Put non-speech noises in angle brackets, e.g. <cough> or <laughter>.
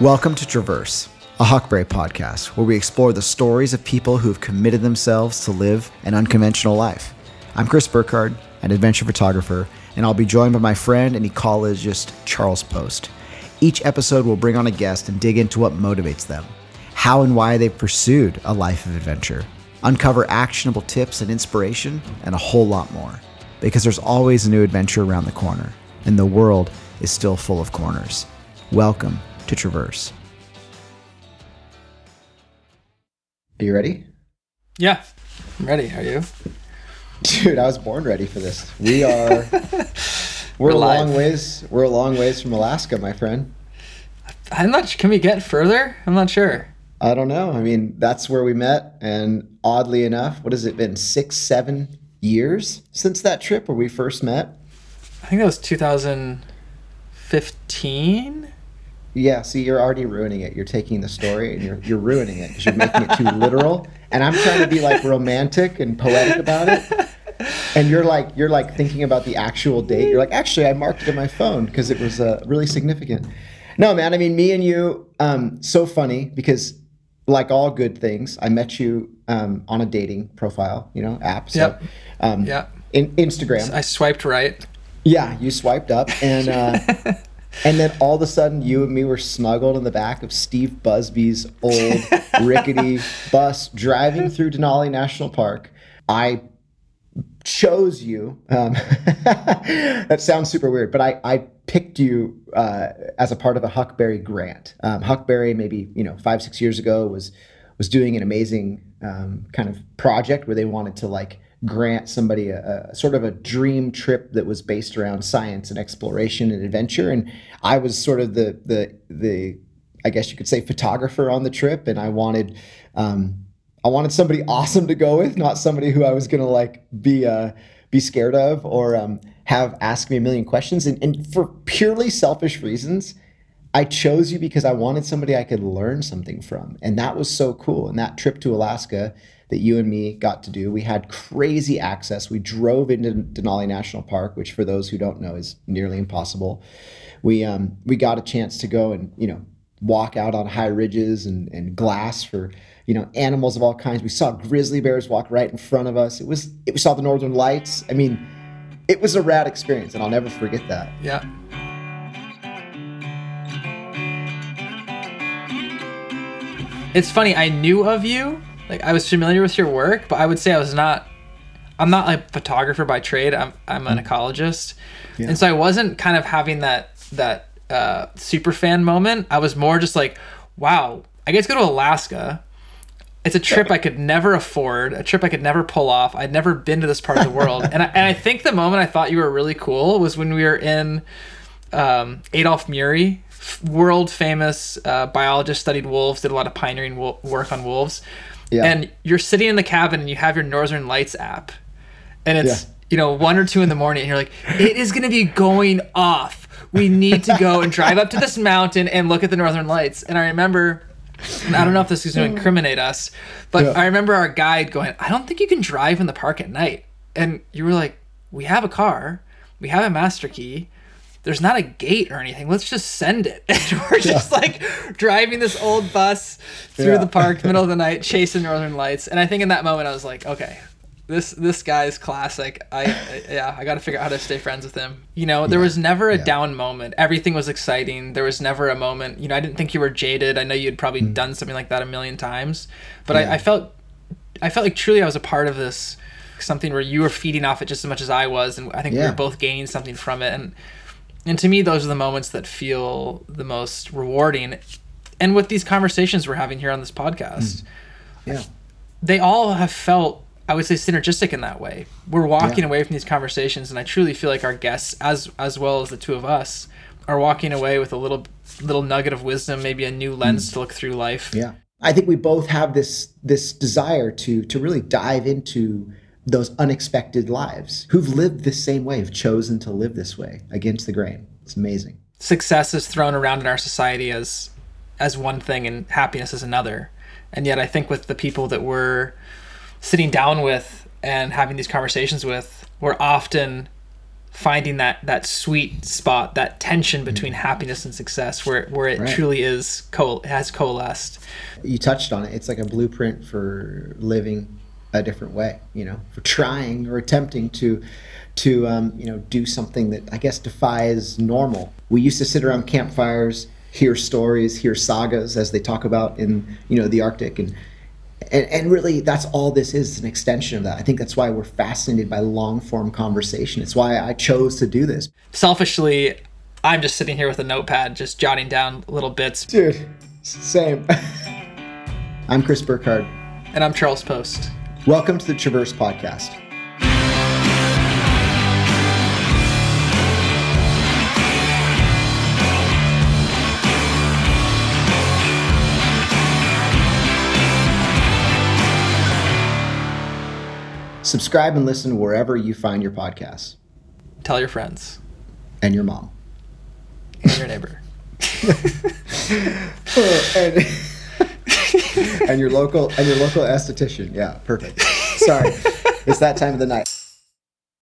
Welcome to Traverse, a Huckberry podcast where we explore the stories of people who have committed themselves to live an unconventional life. I'm Chris Burkard, an adventure photographer, and I'll be joined by my friend and ecologist Charles Post. Each episode will bring on a guest and dig into what motivates them, how and why they've pursued a life of adventure, uncover actionable tips and inspiration, and a whole lot more. Because there's always a new adventure around the corner, and the world is still full of corners. Welcome to Traverse. Are you ready? Yeah, I'm ready. Are you? Dude, I was born ready for this. We <laughs> are we're, a long ways we're a long ways from Alaska, my friend. I'm not can we get further? I'm not sure. I don't know. I mean, that's where we met and oddly enough, what has it been? 6 7 years since that trip where we first met? I think that was 2015. Yeah, see, you're already ruining it. You're taking the story and you're you're ruining it because you're making it too <laughs> literal. And I'm trying to be like romantic and poetic about it. And you're like you're like thinking about the actual date. You're like, actually, I marked it in my phone because it was uh, really significant. No, man. I mean, me and you, um, so funny because like all good things, I met you um, on a dating profile, you know, app. So, Yep. Um, Yeah. In Instagram. I swiped right. Yeah, you swiped up, and uh, <laughs> and then all of a sudden, you and me were snuggled in the back of Steve Busby's old <laughs> rickety bus driving through Denali National Park. I chose you. Um, <laughs> that sounds super weird, but I, I picked you uh, as a part of a Huckberry grant. Um, Huckberry, maybe you know five six years ago, was was doing an amazing um, kind of project where they wanted to like grant somebody a, a sort of a dream trip that was based around science and exploration and adventure. And I was sort of the the the I guess you could say photographer on the trip, and I wanted. Um, I wanted somebody <laughs> awesome to go with, not somebody who I was gonna like be uh, be scared of or um, have ask me a million questions. And, and for purely selfish reasons, I chose you because I wanted somebody I could learn something from, and that was so cool. And that trip to Alaska that you and me got to do, we had crazy access. We drove into Denali National Park, which for those who don't know is nearly impossible. We um, we got a chance to go and you know walk out on high ridges and, and glass for you know animals of all kinds. We saw grizzly bears walk right in front of us. It was it, we saw the northern lights. I mean, it was a rad experience, and I'll never forget that. Yeah. It's funny. I knew of you. Like I was familiar with your work, but I would say I was not. I'm not a photographer by trade. I'm I'm an ecologist, Yeah. and so I wasn't kind of having that that uh, super fan moment. I was more just like, wow, I get to go to Alaska. It's a trip <laughs> I could never afford, a trip I could never pull off. I'd never been to this part of the world, and I, and I think the moment I thought you were really cool was when we were in um, Adolph Murie, f- world famous uh, biologist, studied wolves, did a lot of pioneering wo- work on wolves. Yeah. And you're sitting in the cabin and you have your Northern Lights app, and it's Yeah. you know one or two in the morning, and you're like, it is going to be going off. We need to go and drive up to this mountain and look at the Northern Lights. And I remember. and I don't know if this is going to incriminate us, but Yeah. I remember our guide going, I don't think you can drive in the park at night. And you were like, We have a car, we have a master key, there's not a gate or anything. Let's just send it. <laughs> And we're just like driving this old bus through Yeah. the park, middle of the <laughs> night, chasing northern lights. And I think in that moment I was like, okay, this this guy's classic. I, I yeah, I got to figure out how to stay friends with him. You know, there was never a yeah. down moment. Everything was exciting. There was never a moment. You know, I didn't think you were jaded. I know you'd probably done something like that a million times, but Mm. Yeah. I, I felt I felt like truly I was a part of this something where you were feeding off it just as much as I was, and I think we were both gaining something from it. And and to me, those are the moments that feel the most rewarding. And with these conversations we're having here on this podcast, mm. Yeah. they all have felt, I would say, synergistic in that way. We're walking Yeah. away from these conversations, and I truly feel like our guests, as as well as the two of us, are walking away with a little little nugget of wisdom, maybe a new lens mm. to look through life. Yeah. I think we both have this this desire to to really dive into those unexpected lives who've lived the same way, have chosen to live this way against the grain. It's amazing. success is thrown around in our society as as one thing and happiness is another. And yet I think with the people that we're sitting down with and having these conversations with, we're often finding that that sweet spot, that tension between mm-hmm. happiness and success, where where it Right. truly is co- has coalesced. you touched on it. It's like a blueprint for living a different way. You know, for trying or attempting to to um, you know do something that I guess defies normal. We used to sit around campfires, hear stories, hear sagas as they talk about in you know the Arctic and. And, and really, that's all this is, it's an extension of that. I think that's why we're fascinated by long form conversation. It's why I chose to do this. Selfishly, I'm just sitting here with a notepad, just jotting down little bits. Dude, same. <laughs> I'm Chris Burkard. And I'm Charles Post. Welcome to the Traverse Podcast. Subscribe and listen wherever you find your podcasts Tell your friends and your mom. and your neighbor. <laughs> <laughs> Oh, and, <laughs> and your local and your local esthetician. Yeah, perfect. Sorry. it's that time of the night.